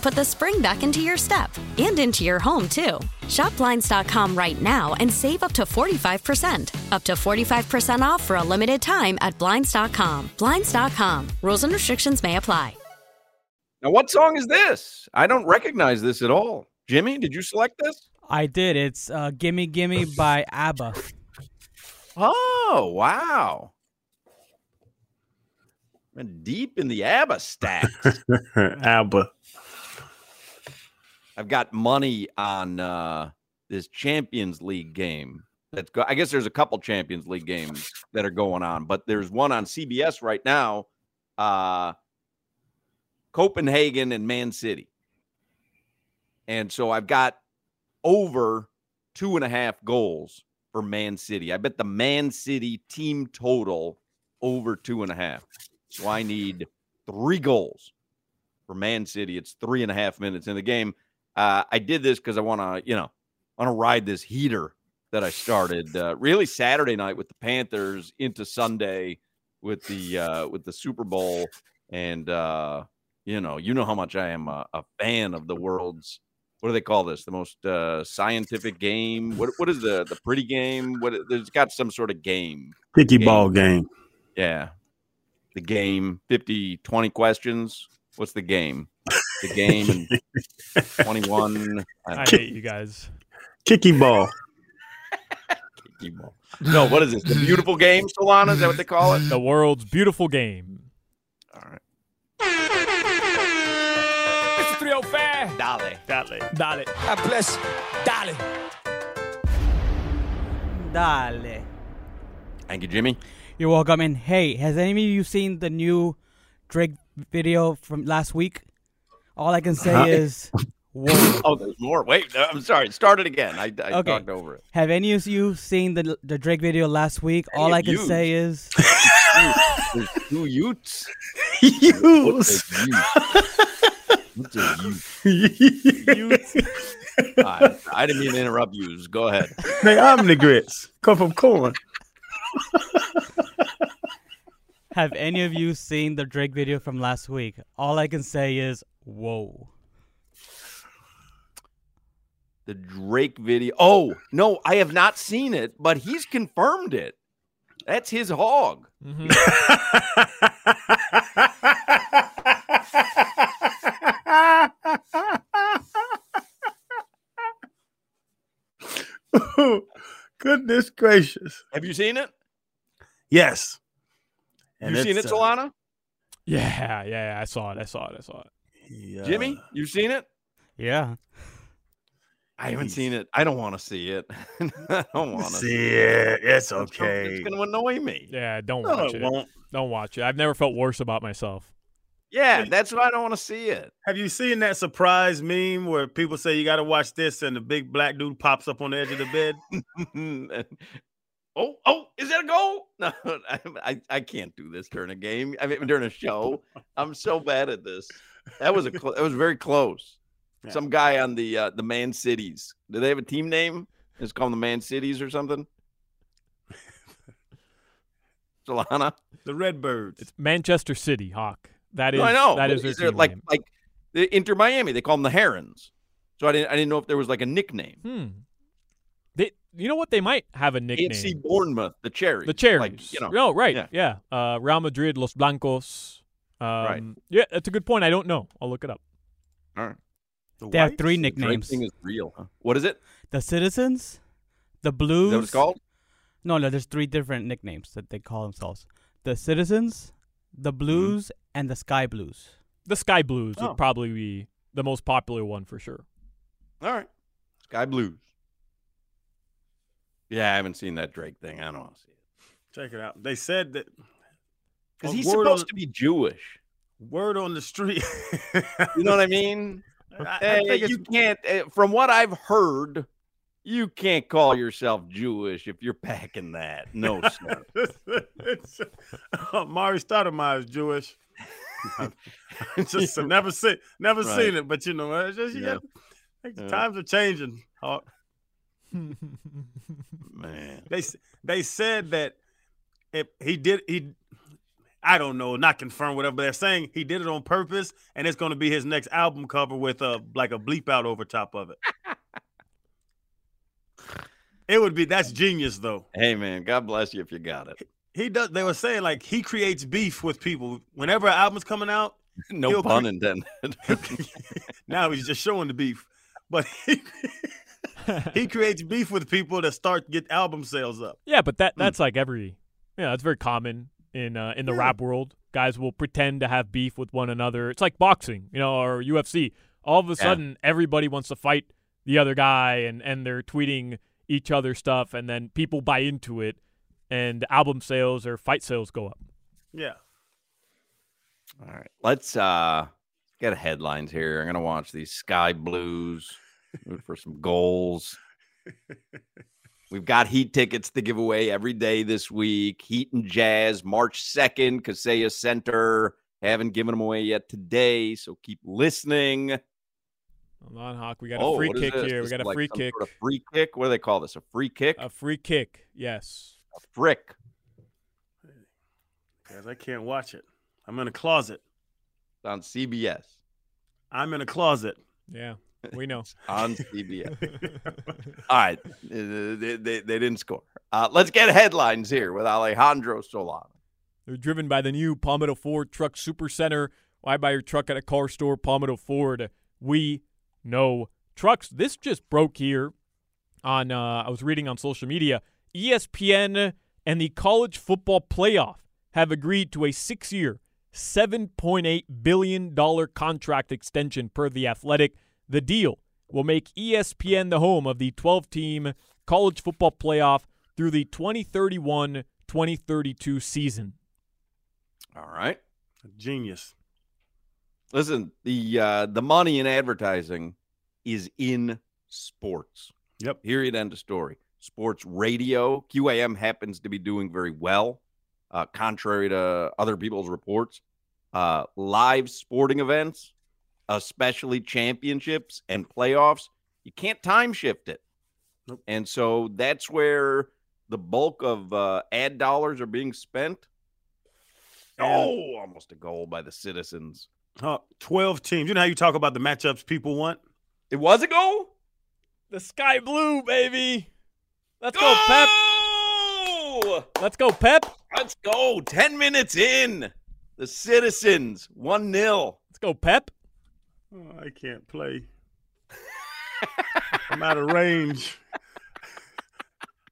put the spring back into your step and into your home, too. Shop Blinds.com right now and save up to 45%. Up to 45% off for a limited time at Blinds.com. Blinds.com. Rules and restrictions may apply. Now, what song is this? I don't recognize this at all. Jimmy, did you select this? I did. It's uh, "Gimme Gimme" by ABBA. Oh, wow. Been deep in the ABBA stacks. ABBA. I've got money on uh, this Champions League game. That's go- I guess there's a couple Champions League games that are going on, but there's one on CBS right now. Uh, Copenhagen and Man City. And so I've got over two and a half goals for Man City. I bet the Man City team total over two and a half. So I need three goals for Man City. It's three and a half minutes in the game. Uh, I did this because I want to, you know, want to ride this heater that I started uh, really Saturday night with the Panthers into Sunday with the uh, with the Super Bowl, and uh, you know, you know how much I am a, a fan of the world's what do they call this? The most uh, scientific game? What what is the the pretty game? What there's got some sort of game. Picky game. ball game. Yeah. The game 50 20 questions. What's the game? The game and 21 I hate you guys. Kicky ball. Kicky ball. No, what is this? The beautiful game, Solana? Is that what they call it? The world's beautiful game. All right. Mr. 305. Dale. Dale. Dale. God bless. Dale. Dale. Thank you, Jimmy. You're welcome. And hey, has any of you seen the new Drake video from last week? All I can say Huh? is, whoa. Oh, there's more. Wait, no, I'm sorry. Start it again. I, I Okay. talked over it. Have any of you seen the the Drake video last week? All I can yous? say is, There's two Utes. Use. What's a Ute? I, I didn't mean to interrupt you. Go ahead. they omnigrants. Come from corn. have any of you seen the Drake video from last week? All I can say is, whoa. The Drake video. Oh, no, I have not seen it, but he's confirmed it. That's his hog. Goodness gracious. Have you seen it? Yes. you seen it, it's, uh, Solana? Yeah, yeah, yeah, I saw it. I saw it. I saw it. Yeah. Jimmy, you've seen it? Yeah. I haven't seen it. I don't want to see it. I don't want to See it. It's It's okay. It's, going to annoy me. Yeah, don't No, watch it it. won't. Don't watch it. I've never felt worse about myself. Yeah, that's why I don't want to see it. Have you seen that surprise meme where people say you got to watch this and the big black dude pops up on the edge of the bed? oh, oh, is that a goal? No, I, I, I can't do this during a game. I mean, during a show. I'm so bad at this. That was a cl- that was very close. Yeah. Some guy on the uh, the Man Cities. Do they have a team name? It's called the Man Cities or something. Solana? The Redbirds. It's Manchester City, Hoch. That is No, I know. That is, is their team like name. like the Inter Miami. They call them the Herons. So I didn't I didn't know if there was like a nickname. Hmm. They, you know what? They might have a nickname. AFC Bournemouth, the Cherries. The Cherries. Like, you know. No, right. yeah. Yeah. Uh, Real Madrid, Los Blancos. Um, Right. Yeah, that's a good point. I don't know. I'll look it up. All right. The They have Whites? three The Drake nicknames: thing is real. Huh? What is it? the Citizens, the Is Blues. that what it's called? No, no. There's three different nicknames that they call themselves: the Citizens, the Blues, and the Sky Blues. The Sky Blues Oh. would probably be the most popular one for sure. All right. Sky Blues. Yeah, I haven't seen that Drake thing. I don't want to see it. Check it out. They said that Because he's supposed on- to be Jewish. word on the street. You know what I mean? I, I you can't, uh, from what I've heard, you can't call yourself Jewish if you're packing that. No, sir. uh, Amar'e Stoudemire is Jewish. Just I've never seen never Right. seen it, but you know, it's just, Yeah. yeah. Yeah. times are changing. Man. they they said that if he did he I don't know, not confirmed whatever, but they're saying he did it on purpose and it's going to be his next album cover with a like a bleep out over top of it. it would be that's genius though. Hey, man, God bless you if you got it. He does they were saying like he creates beef with people whenever an album's coming out. No pun cre- intended. now he's just showing the beef. But he, he creates beef with people that start get album sales up. yeah, but that hmm. that's like every yeah, that's very common in uh, in the Yeah. rap world. Guys will pretend to have beef with one another. It's like boxing, you know, or UFC. All of a Yeah. sudden, everybody wants to fight the other guy, and and they're tweeting each other stuff, and then people buy into it, and album sales or fight sales go up. Yeah. All right. Let's uh get headlines here. I'm gonna watch these Sky Blues. For some goals. We've got Heat tickets to give away every day this week. Heat and Jazz, March 2nd, Kaseya Center. Haven't given them away yet today, so keep listening. Hold on, Hoch. We got a oh, free kick this? here. We got a like free some kick. sort of free kick. What do they call this? A free kick? A free kick. Yes. A frick. Guys, I can't watch it. I'm in a closet. It's on CBS. I'm in a closet. Yeah. We know. On CBS. All right. They, they, they didn't score. Uh, let's get headlines here with Alejandro Solana. They're driven by the new Palmetto Ford Truck Super Center. Why buy your truck at a car store? Palmetto Ford. We know trucks. This just broke here on, uh, I was reading on social media. ESPN and the College Football Playoff have agreed to a six year, $7.8 billion contract extension per The Athletic. The deal will make ESPN the home of the 12 team College Football Playoff through the 2031 2032 season. All right. Genius. Listen, the uh, the money in advertising is in sports. Yep. Period. End of story. Sports radio, QAM happens to be doing very well, uh, contrary to other people's reports. Uh, live sporting events, especially championships and playoffs, you can't time shift it. Nope. And so that's where the bulk of uh, ad dollars are being spent. And- Oh, almost a goal by the citizens. Huh, 12 teams. You know how you talk about the matchups people want? It was a goal? The sky blue, baby. Let's go, Pep. Let's go, Pep. Let's go. 10 minutes in. The citizens, 1 0. Let's go, Pep. Oh, I can't play. I'm out of range.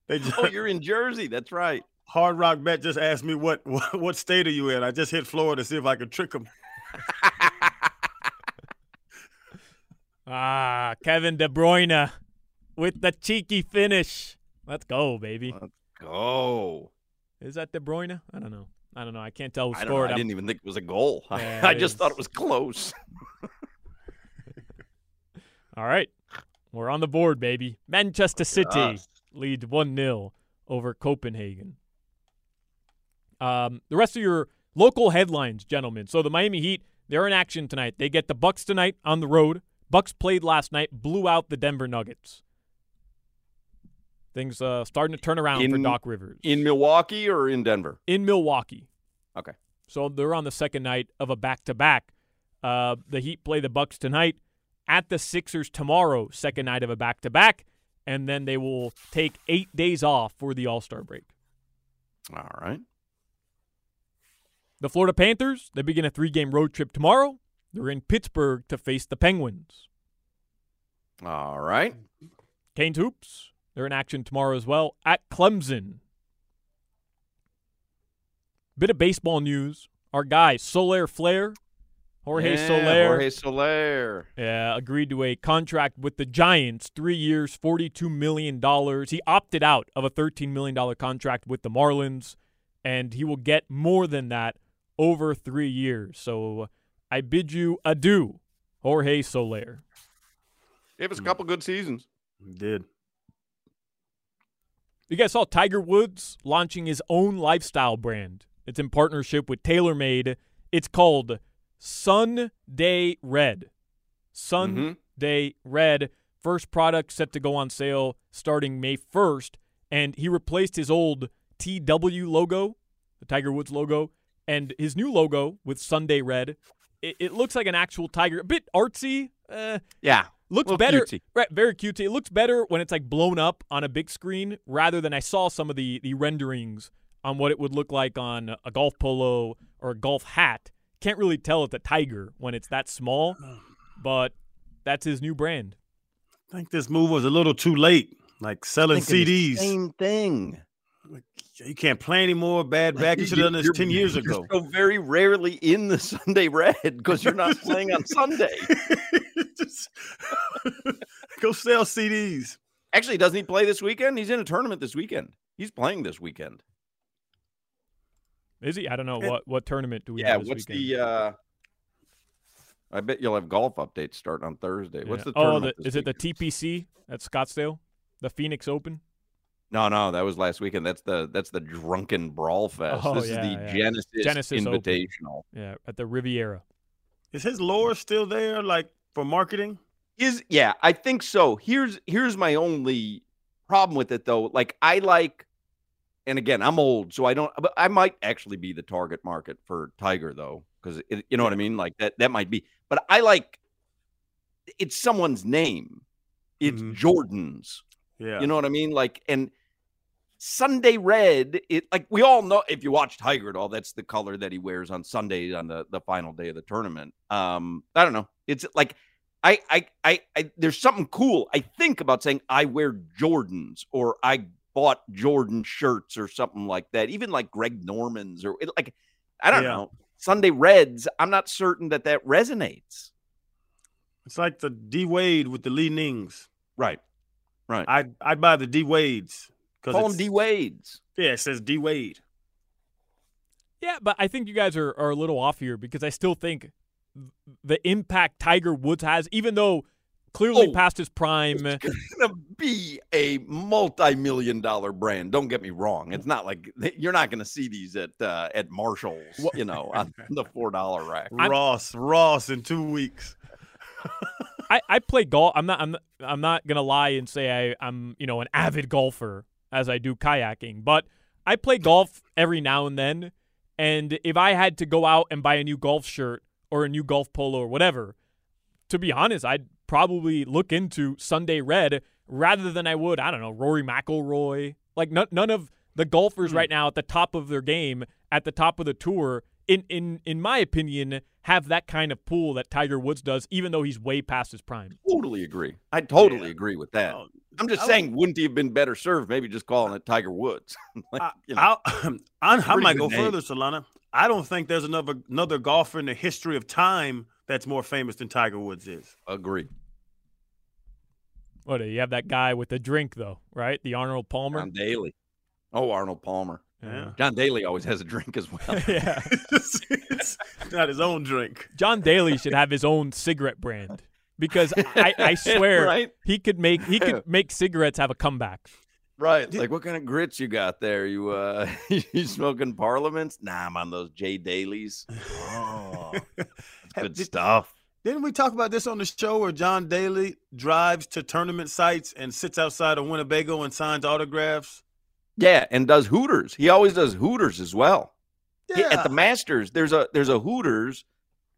They just, Oh, you're in Jersey. That's right. Hard Rock Bet just asked me what, what what state are you in. I just hit Florida to see if I could trick him. Ah, Kevin De Bruyne with the cheeky finish. Let's go, baby. Let's Go. Is that De Bruyne? I don't know. I don't know. I can't tell who I, scored. I I'm- didn't even think it was a goal. Yeah, I it just thought it was close. All right. We're on the board, baby. Manchester City leads 1 0 over Copenhagen. Um, the rest of your local headlines, gentlemen. So the Miami Heat, they're in action tonight. They get the Bucks tonight on the road. Bucks played last night, blew out the Denver Nuggets. Things uh, starting to turn around for In- Doc Rivers In Milwaukee or in Denver? in Milwaukee. Okay. So they're on the second night of a back-to-back. Uh, the Heat play the Bucks tonight at the Sixers tomorrow, second night of a back-to-back, and then they will take eight days off for the All-Star break. All right. The Florida Panthers they begin a three-game road trip tomorrow. They're in Pittsburgh to face the Penguins. All right. Canes Hoops they're in action tomorrow as well at Clemson. Bit of baseball news. Our guy Soler Flair, Jorge Yeah, Soler. Jorge Soler. Yeah, agreed to a contract with the Giants, three years, $42 million. He opted out of a $13 million contract with the Marlins, and he will get more than that over three years. So uh, I bid you adieu, Jorge Soler. Gave us a hmm. couple good seasons. Did. You guys saw Tiger Woods launching his own lifestyle brand. It's in partnership with TaylorMade. It's called Sunday Red. Sunday Red. First product set to go on sale starting May 1st. And he replaced his old TW logo, the Tiger Woods logo, and his new logo with Sunday Red. It, it looks like an actual tiger, a bit artsy. Uh, Yeah. looks better cutesy. right very cute it looks better when it's like blown up on a big screen rather than i saw some of the the renderings on what it would look like on a golf polo or a golf hat can't really tell it's a tiger when it's that small but that's his new brand I think this move was a little too late. Like selling Thinking the CDs. Same thing. You can't play anymore. Bad back. You should have done this You're- 10 years you're ago. So very rarely in the Sunday Red because you're not playing on Sunday. Just go sell CDs. Actually, doesn't he play this weekend? He's in a tournament this weekend. He's playing this weekend. Is he i don't know It- what what tournament do we yeah. have this What's weekend the? uh I bet you'll have golf updates starting on Thursday. What's Yeah. the oh the, this is it the tpc at scottsdale the phoenix open No, no, that was last weekend. That's the that's the drunken brawl fest. Oh, this yeah, is the yeah. Genesis, Genesis Open. Invitational. yeah at the riviera Is his lore still there, like for marketing? Is yeah, I think so. Here's here's my only problem with it though. Like I like and again, I'm old, so I don't but I might actually be the target market for Tiger though cuz you know what I mean? Like that that might be. But I like it's someone's name. It's Mhm. Jordan's. Yeah. You know what I mean? Like, and Sunday red, it like we all know if you watch Tiger at all, that's the color that he wears on Sunday on the, the final day of the tournament. Um, I don't know. It's like I, I I I there's something cool, I think, about saying I wear Jordans or I bought Jordan shirts or something like that. Even like Greg Norman's or like I don't Yeah. know. Sunday Reds, I'm not certain that that resonates. It's like the D Wade with the Li-Nings. Right. Right. I'd, I'd buy the D Wades. Call them D Wades. Yeah, it says D Wade. Yeah, but I think you guys are, are a little off here because I still think the impact Tiger Woods has, even though clearly Oh. past his prime. It's gonna be a multi-million dollar brand. Don't get me wrong. It's not like you're not gonna see these at uh, at Marshalls, you know, on the four dollar rack. I'm- Ross, Ross in two weeks. I, I play golf. I'm not. I'm. not- I'm not gonna lie and say I, I'm. You know, an avid golfer as I do kayaking, but I play golf every now and then. And if I had to go out and buy a new golf shirt or a new golf polo or whatever, to be honest, I'd probably look into Sunday Red rather than I would. I don't know Rory McIlroy. Like none, none of the golfers hmm. right now at the top of their game, at the top of the tour, in in in my opinion, have that kind of pool that Tiger Woods does, even though he's way past his prime. Totally agree. I totally Yeah. agree with that. Oh, I'm just I saying, wouldn't he have been better served maybe just calling it Tiger Woods? like, I, you know, I'll- I, I might go name. further, Solana. I don't think there's another another golfer in the history of time that's more famous than Tiger Woods is. agree. What do you have that guy with the drink though, right? The Arnold Palmer. John Daly. Oh, Arnold Palmer. Yeah. John Daly always has a drink as well. yeah. it's, it's not his own drink. John Daly should have his own cigarette brand because I, I swear Right? he could make he could make cigarettes have a comeback. Right. Like what kind of grits you got there? You uh you smoking parliaments? Nah, I'm on those J Dailies. Oh, good Did- stuff. Didn't we talk about this on the show where John Daly drives to tournament sites and sits outside of Winnebago and signs autographs? Yeah, and does Hooters. He always does Hooters as well. He- Yeah. At the Masters, there's a there's a Hooters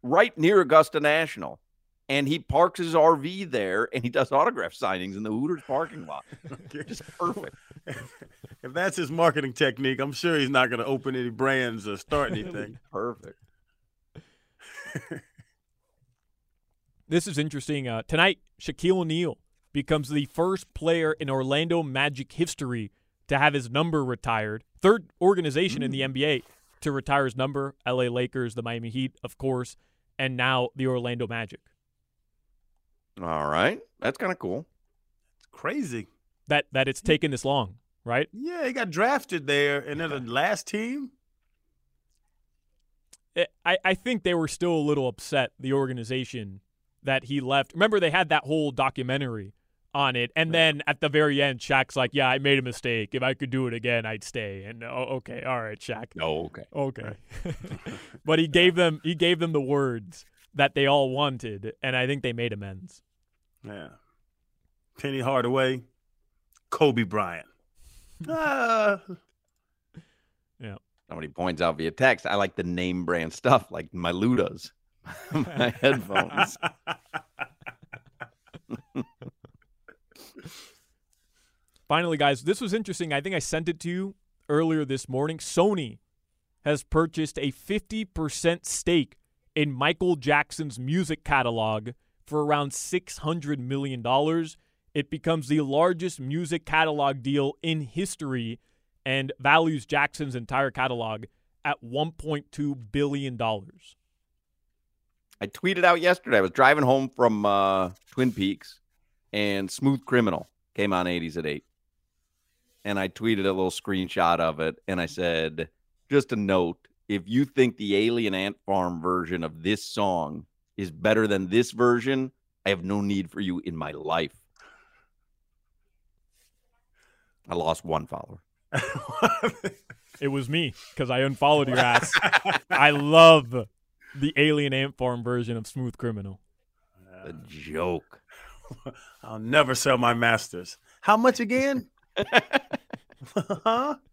right near Augusta National. And he parks his RV there and he does autograph signings in the Hooters parking lot. Just perfect. if that's his marketing technique, I'm sure he's not going to open any brands or start anything. Perfect. This is interesting. Uh, tonight, Shaquille O'Neal becomes the first player in Orlando Magic history to have his number retired. Third organization in the NBA to retire his number. LA Lakers, the Miami Heat, of course, and now the Orlando Magic. All right. That's kind of cool. It's crazy. That that it's taken this long, right? Yeah, he got drafted there, and they're the last team. I, I think they were still a little upset, the organization, that he left. Remember, they had that whole documentary on it. And then at the very end, Shaq's like, Yeah, I made a mistake. If I could do it again, I'd stay. And oh, okay, all right, Shaq. Oh, okay. Okay. but he gave them he gave them the words that they all wanted, and I think they made amends. Yeah. Penny Hardaway, Kobe Bryant. Ah, Somebody points out via text, I like the name brand stuff like my Ludas, my headphones. Finally, guys, this was interesting. I think I sent it to you earlier this morning. Sony has purchased a 50% stake in Michael Jackson's music catalog for around $600 million. It becomes the largest music catalog deal in history and values Jackson's entire catalog at $1.2 billion. I tweeted out yesterday. I was driving home from uh, Twin Peaks, and Smooth Criminal came on 80s at 8. And I tweeted a little screenshot of it, and I said, just a note if you think the Alien Ant Farm version of this song is better than this version, I have no need for you in my life. I lost one follower. It was me because I unfollowed your ass. I love the Alien Ant Farm version of Smooth Criminal. The joke. I'll never sell my masters. How much again? huh?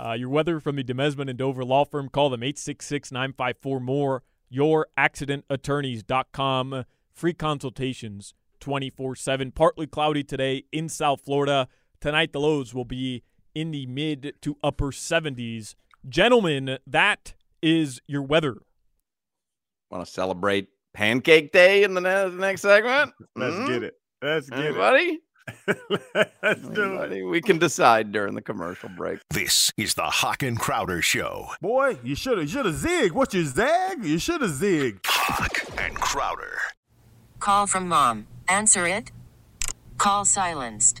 Uh, your weather from the Demesman and Dover Law Firm. Call them 866 954 more. YourAccidentAttorneys.com. Free consultations 24 7. Partly cloudy today in South Florida. Tonight, the lows will be in the mid to upper 70s. Gentlemen, that is your weather. Want to celebrate Pancake Day in the, ne- the next segment? Let's Hmm? get it. Let's get Anybody? it. Let's do it. We can decide during the commercial break. This is the Hoch and Crowder Show. Boy, you should have should have zigged. What you zag? You should have zigged. Hoch and Crowder. Call from mom. Answer it. Call silenced.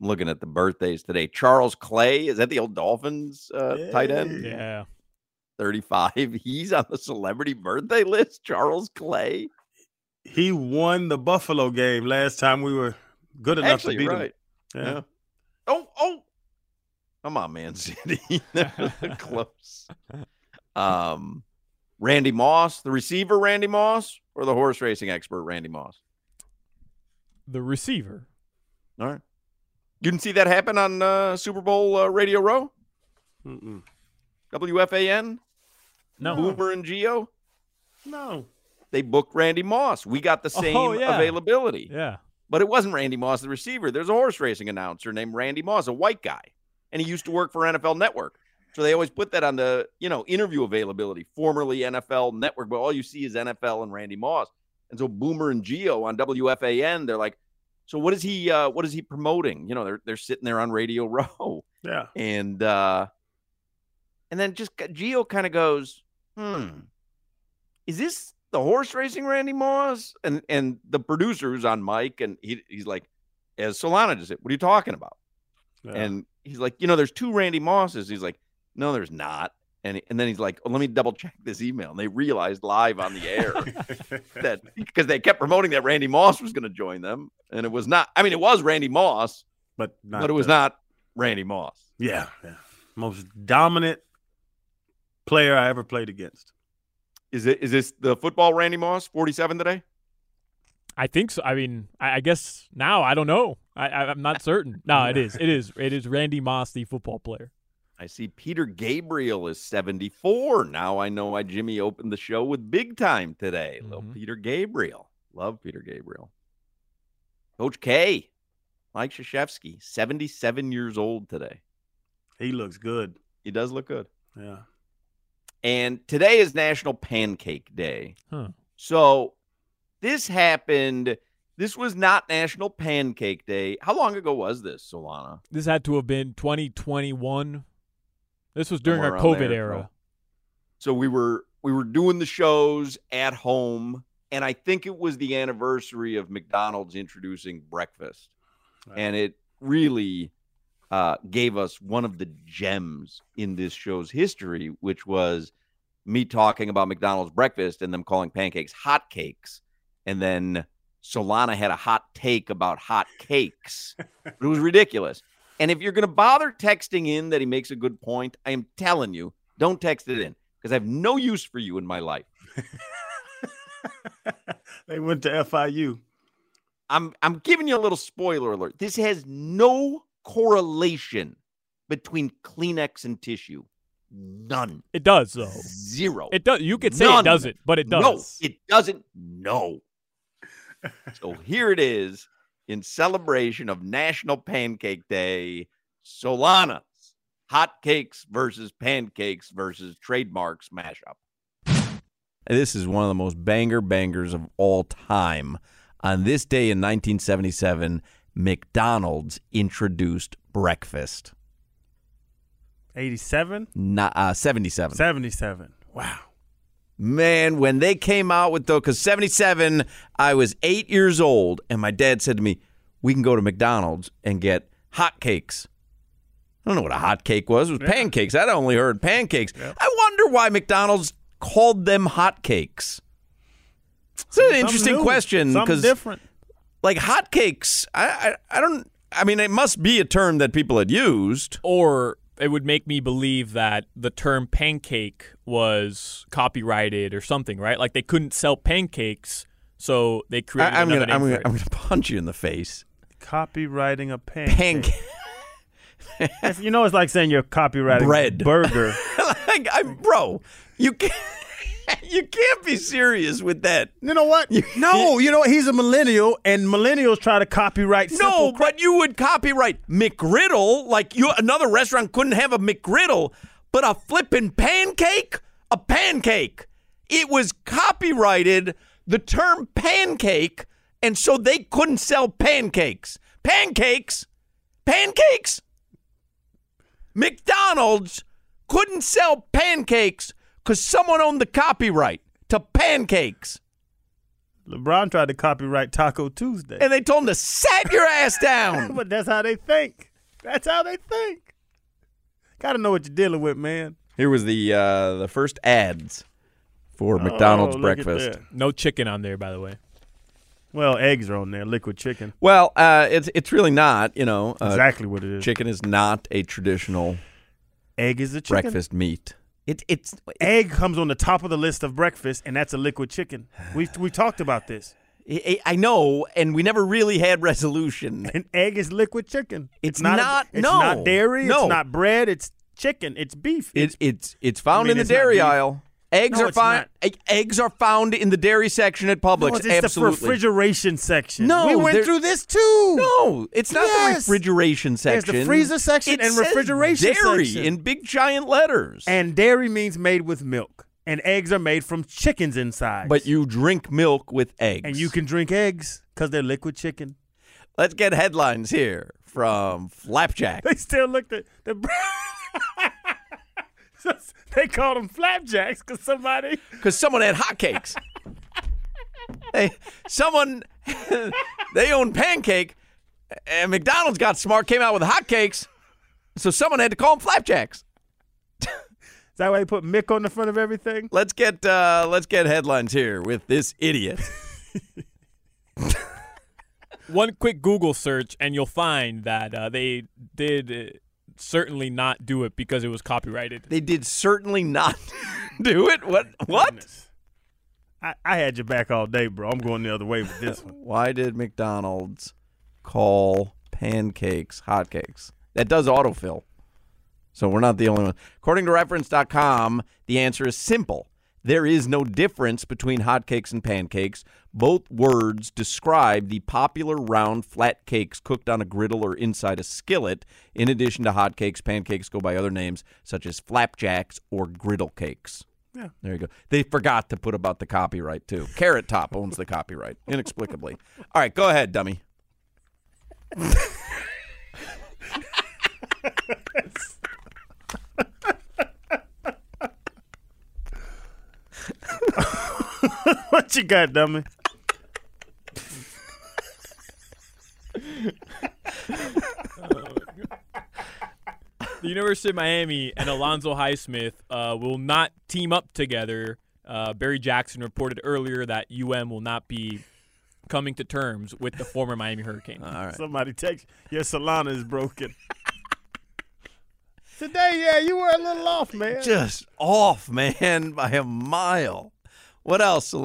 I'm looking at the birthdays today. Charles Clay, is that the old Dolphins uh, tight end? Yeah. 35. He's on the celebrity birthday list. Charles Clay. He won the Buffalo game last time we were good enough Actually, to beat right. him. Yeah. Oh, oh. Come on, Man City. They're close. Um, Randy Moss, the receiver, Randy Moss, or the horse racing expert, Randy Moss? The receiver. All right. You didn't see that happen on uh, Super Bowl uh, Radio Row? Mm-mm. WFAN? No. Boomer and Geo? No. They booked Randy Moss. We got the same Oh, yeah. availability. Yeah. But it wasn't Randy Moss, the receiver. There's a horse racing announcer named Randy Moss, a white guy, and he used to work for NFL Network. So they always put that on the, you know, interview availability, formerly NFL Network, but all you see is NFL and Randy Moss. And so Boomer and Geo on WFAN, they're like, so what is he uh what is he promoting? You know, they're they're sitting there on Radio Row. Yeah. And uh and then just Geo kind of goes, hmm, is this the horse racing Randy Moss? And and the producer who's on mic, and he, he's like, as Solana just said, what are you talking about? Yeah. And he's like, you know, there's two Randy Mosses. He's like, no, there's not. And, and then he's like, oh, let me double check this email. And they realized live on the air that because they kept promoting that Randy Moss was going to join them. And it was not, I mean, it was Randy Moss, but not but it was the- not Randy Moss. Yeah, yeah. Most dominant player I ever played against. Is it is this the football Randy Moss 47 today? I think so. I mean, I, I guess now I don't know. I, I, I'm not certain. No, it is. It is. It is Randy Moss, the football player. I see Peter Gabriel is 74. Now I know why Jimmy opened the show with big time today. Little mm-hmm. Peter Gabriel. Love Peter Gabriel. Coach K, Mike Krzyzewski, 77 years old today. He looks good. He does look good. Yeah. And today is National Pancake Day. Huh. So this happened. This was not National Pancake Day. How long ago was this, Solana? This had to have been 2021. This was during our COVID era. So we were we were doing the shows at home, and I think it was the anniversary of McDonald's introducing breakfast, and it really uh, gave us one of the gems in this show's history, which was me talking about McDonald's breakfast and them calling pancakes hot cakes, and then Solana had a hot take about hot cakes. it was ridiculous. And if you're going to bother texting in that he makes a good point, I am telling you, don't text it in because I have no use for you in my life. They went to FIU. I'm I'm giving you a little spoiler alert. This has no correlation between Kleenex and tissue. None. It does though. Zero. It does. You could say None. it doesn't, but it does. No, it doesn't. No. so here it is in celebration of National Pancake Day. Solana's hot cakes versus pancakes versus trademarks mashup. This is one of the most banger bangers of all time. On this day in 1977, McDonald's introduced breakfast. 87? Not, uh, 77. 77. Wow. Man, when they came out with though, because 77, I was eight years old, and my dad said to me, We can go to McDonald's and get hot cakes. I don't know what a hot cake was. It was pancakes. I'd only heard pancakes. I wonder why McDonald's called them hot cakes. It's an interesting new. question because, different. like hot cakes, I, I I don't. I mean, it must be a term that people had used. Or it would make me believe that the term pancake was copyrighted or something, right? Like they couldn't sell pancakes, so they created I, am gonna I'm name gonna it. I'm gonna punch you in the face. Copywriting a pancake. Pancake. If- you know, it's like saying you're copywriting Bread. burger. like, I, bro, you can't you can't be serious with that. You know what? No, you know what? He's a millennial, and millennials try to copyright. No, cra- but you would copyright McGriddle like you another restaurant couldn't have a McGriddle, but a flippin' pancake, a pancake. It was copyrighted the term pancake, and so they couldn't sell pancakes. Pancakes, pancakes. McDonald's couldn't sell pancakes because someone owned the copyright to pancakes. LeBron tried to copyright Taco Tuesday, And they told him to set your ass down. but that's how they think. That's how they think. Got to know what you're dealing with, man. Here was the uh, the first ads for McDonald's Oh, look breakfast. No chicken on there, by the way. Well, eggs are on there, liquid chicken. Well, uh, it's it's really not. You know, uh, Exactly what it is. Chicken is not a traditional Egg is a chicken. breakfast meat. It, it's Egg comes on the top of the list of breakfast, and that's a liquid chicken. We we talked about this. I, I know, and we never really had resolution. An egg is liquid chicken. It's not. not- it's no, not dairy. no. It's not bread. It's chicken. It's beef. It, it's it's found I mean, in the dairy aisle. Eggs No, are found. Eggs are found in the dairy section at Publix. No, it's the refrigeration section. No, we went through this too. No, it's not the Yes. refrigeration There's section. the freezer section It and says refrigeration dairy section. in big giant letters. And dairy means made with milk, and eggs are made from chickens inside. but you drink milk with eggs. and you can drink eggs because they're liquid chicken. Let's get headlines here from Flapjack. They still looked at the. they called them flapjacks because somebody. because someone had hotcakes. hey, someone they own pancake, and McDonald's got smart, came out with hotcakes, so someone had to call them flapjacks. Is that why they put Mick on the front of everything? Let's get uh, let's get headlines here with this idiot. One quick Google search, and you'll find that uh, they did certainly not do it because it was copyrighted. They did certainly not do it. What? What? I, I had your back all day, bro. I'm going the other way with this one. Why did McDonald's call pancakes hotcakes? That does autofill. So we're not the only one. According to reference.com, the answer is simple. There is no difference between hotcakes and pancakes. Both words describe the popular round flat cakes cooked on a griddle or inside a skillet. In addition to hotcakes, pancakes go by other names such as flapjacks or griddle cakes. Yeah. There you go. They forgot to put about the copyright too. Carrot Top owns the copyright inexplicably. All right, go ahead, dummy. what you got, dummy? The University of Miami and Alonzo Highsmith uh, will not team up together. Uh, Barry Jackson reported earlier that UM will not be coming to terms with the former Miami Hurricane. All right. Somebody text your Solana is broken. Today, yeah, you were a little off, man. Just off, man, by a mile. What else, Is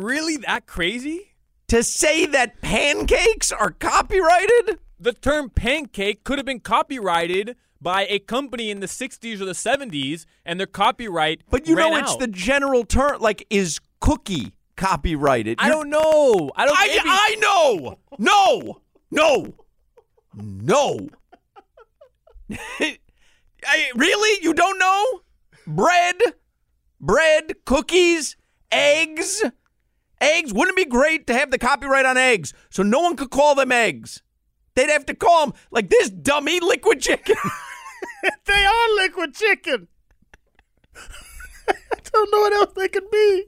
it really that crazy? To say that pancakes are copyrighted? The term pancake could have been copyrighted by a company in the 60s or the 70s, and their copyright But you know it's out. the general term. Like, is cookie copyrighted? I You're- don't know. I don't. I, maybe- I know. No. No. No. I, really? You don't know? Bread, bread, cookies, eggs. Eggs. Wouldn't it be great to have the copyright on eggs so no one could call them eggs? They'd have to call them like this dummy liquid chicken. they are liquid chicken. I don't know what else they could be.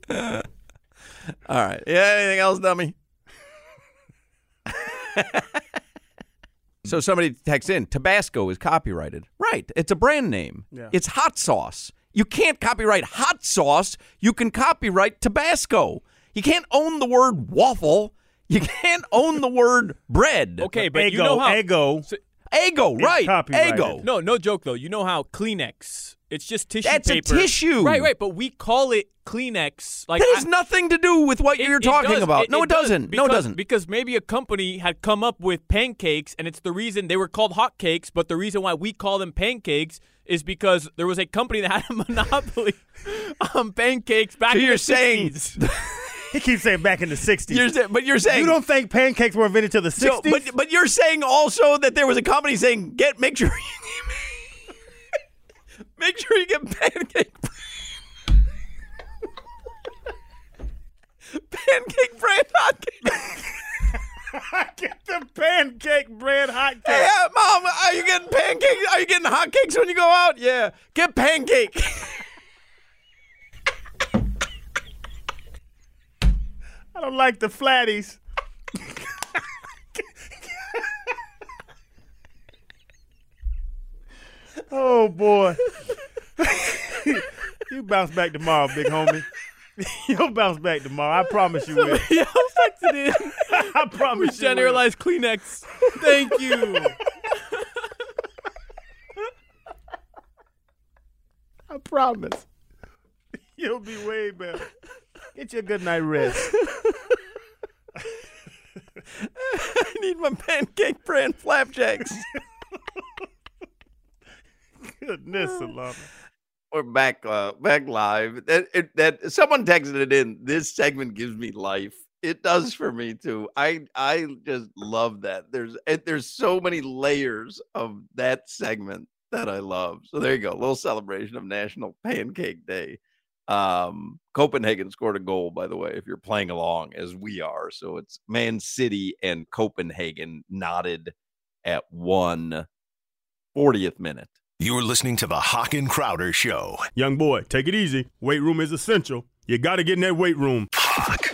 All right. Yeah. Anything else, dummy? so somebody texts in Tabasco is copyrighted. Right. It's a brand name. Yeah. It's hot sauce. You can't copyright hot sauce. You can copyright Tabasco. You can't own the word waffle. You can't own the word bread. Okay, but Eggo, you know how Eggo. Ego, right? copyrighted. Ego. No, no joke though. You know how Kleenex It's just tissue That's a tissue. Right, right. But we call it Kleenex. Like that has I- nothing to do with what It- you're it talking does. about. no, it, does, doesn't. no, it because- doesn't. Because maybe a company had come up with pancakes, and it's the reason they were called hotcakes. But the reason why we call them pancakes is because there was a company that had a monopoly on pancakes back So in you're the saying- 60s. He keeps saying back in the 60s. You're saying, but you're saying you don't think pancakes were invented till the 60s? So, but but you're saying also that there was a company saying get make sure you, make sure you get pancake pancake bread hotcakes. I get the pancake bread hot cake. Hey, uh, mom, are you getting pancakes? Are you getting hotcakes when you go out? Yeah, get pancake. I don't like the flatties. oh boy. you bounce back tomorrow, big homie. You'll bounce back tomorrow. I promise you will. yeah, I texted in. I promise you. will. Kleenex. Thank you. I promise. You'll be way better. Get your good night rest. I need my pancake brand flapjacks. Goodness, Alana. We're back, uh, back live. That, it, that someone texted it in. This segment gives me life. It does for me too. I I just love that. There's it, there's so many layers of that segment that I love. So there you go, a little celebration of National Pancake Day. Um, Copenhagen scored a goal, by the way, if you're playing along as we are. So it's Man City and Copenhagen knotted at one 40th minute. You're listening to the Hoch and Crowder Show. Young boy, take it easy. Weight room is essential. You got to get in that weight room. Hoch and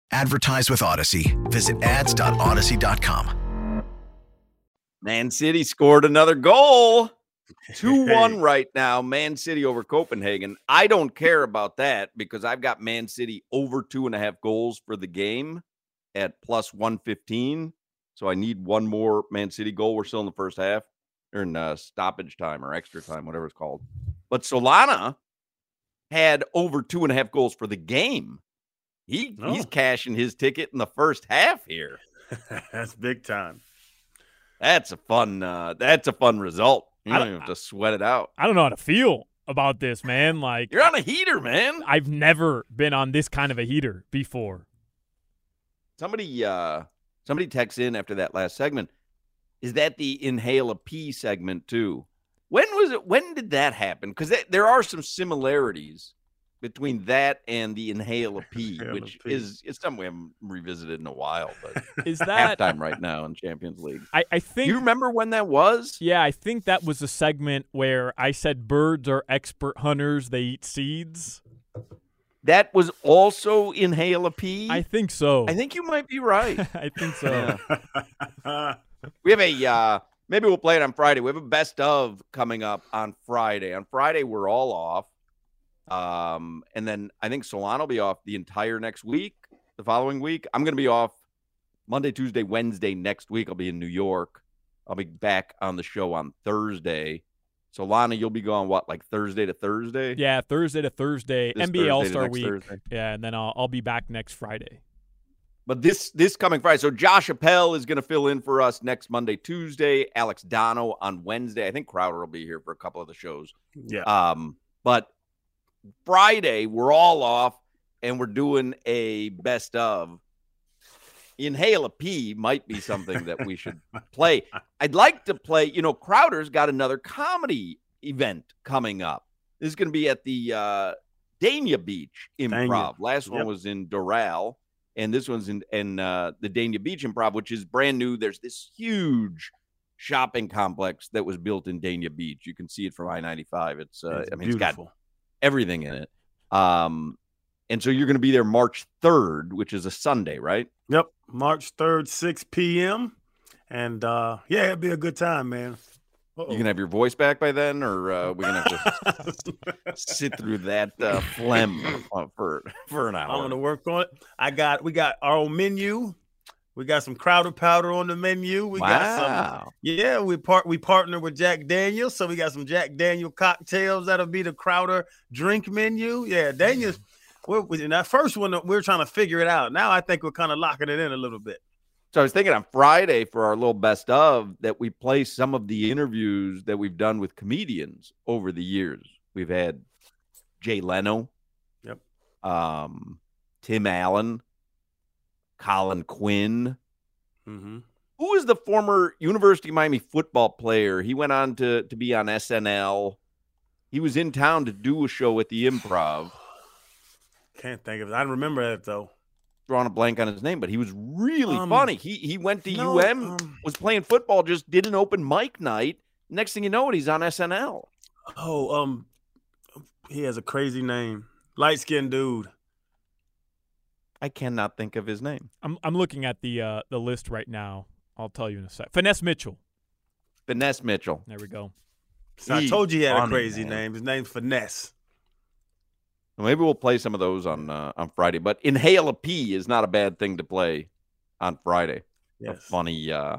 Advertise with Audacy. Visit ads.audacy.com. Man City scored another goal. 2 1 right now. Man City over Copenhagen. I don't care about that because I've got Man City over two and a half goals for the game at plus 115. So I need one more Man City goal. We're still in the first half or in uh, stoppage time or extra time, whatever it's called. But Solana had over two and a half goals for the game. He he's Oh. cashing his ticket in the first half here. That's big time. That's a fun. Uh, that's a fun result. You I don't don't- even have to sweat it out. I don't know how to feel about this, man. Like You're on a heater, man. I've never been on this kind of a heater before. Somebody, uh, somebody texts in after that last segment. Is that the inhale a pee segment too? When was it? When did that happen? Because there are some similarities between that and the inhale a pee, Inhale a which pee. is it's something we haven't revisited in a while. But Is that halftime right now in Champions League. I, I think you remember when that was? Yeah, I think that was a segment where I said birds are expert hunters, they eat seeds. That was also inhale a pee. I think so. I think you might be right. I think so. Yeah. we have a uh maybe we'll play it on Friday. We have a best of coming up on Friday. On Friday we're all off. Um and then I think Solana will be off the entire next week, the following week. I'm going to be off Monday, Tuesday, Wednesday next week. I'll be in New York. I'll be back on the show on Thursday. Solana, you'll be gone what like Thursday to Thursday? Yeah, Thursday to Thursday, This NBA All Star Week. Thursday. Yeah, and then I'll I'll be back next Friday. But this this coming Friday, so Josh Appel is going to fill in for us next Monday, Tuesday. Alex Donno on Wednesday. I think Crowder will be here for a couple of the shows. Yeah. Um, but Friday we're all off. and we're doing a best of. Inhale a P might be something that we should play. I'd like to play, you know, Crowder's got another comedy event coming up. This is going to be at the uh, Dania Beach Improv. Dania. Last Yep. one was in Doral, and this one's in, in uh, the Dania Beach Improv, which is brand new. There's this huge shopping complex that was built in Dania Beach. You can see it from I 95. It's, uh, It's I mean, it's got beautiful. Everything in it. Um, and so you're going to be there March 3rd, which is a Sunday, right? Yep, March 3rd, 6 p.m. And uh yeah, it'll be a good time, man. You gonna have your voice back by then, or uh, we're gonna have to sit through that uh, phlegm uh, for for an hour? I'm gonna work on it. I got we got our own menu. We got some Crowder powder on the menu. We got some Wow. Yeah, we part we partner with Jack Daniels, so we got some Jack Daniel cocktails that'll be the Crowder drink menu. Yeah, Daniels. We're, in that first one, we are trying to figure it out. Now I think we're kind of locking it in a little bit. So I was thinking on Friday for our little best of that we play some of the interviews that we've done with comedians over the years. We've had Jay Leno, Yep. um, Tim Allen, Colin Quinn. Mm-hmm. Who is the former University of Miami football player? He went on to to be on SNL. He was in town to do a show at the Improv. Can't think of it. I remember that though. Drawing a blank on his name, but he was really Um, funny. He he went to no, UM, um, was playing football, just did an open mic night. Next thing you know, it, he's on SNL. Oh, um, he has a crazy name. Light skinned dude. I cannot think of his name. I'm I'm looking at the uh, the list right now. I'll tell you in a sec. Finesse Mitchell. Finesse Mitchell. There we go. So I told you he had a crazy man. name. His name's Finesse. Maybe we'll play some of those on uh, on Friday. But inhale a P is not a bad thing to play on Friday. A funny uh,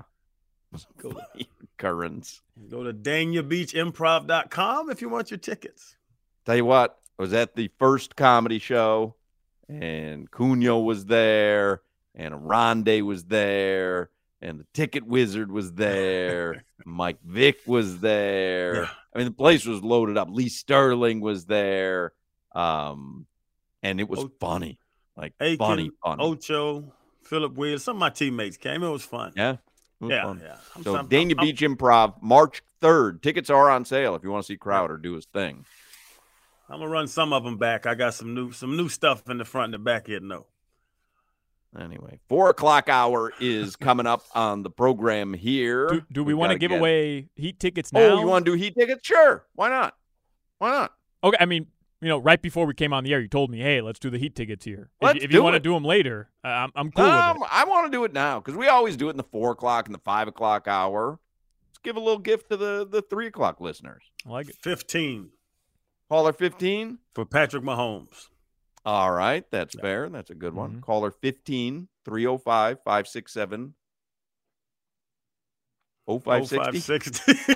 Go to, funny occurrence. go to DaniaBeachImprov.com if you want your tickets. Tell you what, I was at the first comedy show, and Cuno was there, and Rondé was there, and the Ticket Wizard was there. Mike Vick was there. Yeah. I mean, the place was loaded up. Lee Sterling was there, um, and it was Oh, funny, like Aiken, funny, funny. Ocho, Philip Williams. Some of my teammates came. It was fun. yeah, was yeah, fun. yeah. I'm- So I'm- Dania I'm- Beach Improv, March third. Tickets are on sale if you want to see Crowder do his thing. I'm gonna run some of them back. I got some new some new stuff in the front and the back here. No. Anyway, four o'clock hour is coming up on the program here. Do, do we We've want to give get- away heat tickets now? Oh, you want to do heat tickets? Sure. Why not? Why not? Okay, I mean, you know, right before we came on the air, you told me, "Hey, let's do the heat tickets here." If, Let's you- if you do want to do them later, uh, I'm I'm cool Um, with it. I want to do it now because we always do it in the four o'clock and the five o'clock hour. Let's give a little gift to the the three o'clock listeners. I like it. 15 Caller fifteen. for Patrick Mahomes. All right, that's fair. That's a good one. Mhm. Caller 15 305 567 0560. 0560.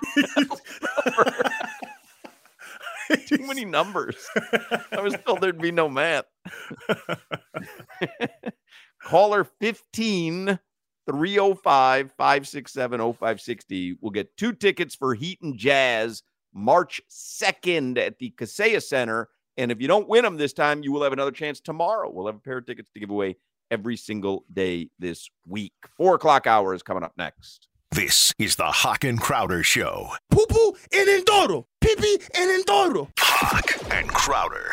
Too many numbers. I was told there'd be no math. Caller 15 305 567 0560 will get two tickets for Heat and Jazz March 2nd at the Kaseya Center. And if you don't win them this time, you will have another chance tomorrow. We'll have a pair of tickets to give away every single day this week. Four o'clock hour is coming up next. This is the Hoch and Crowder Show. Poo poo en endoro. Pee pee en endoro. Hoch and Crowder.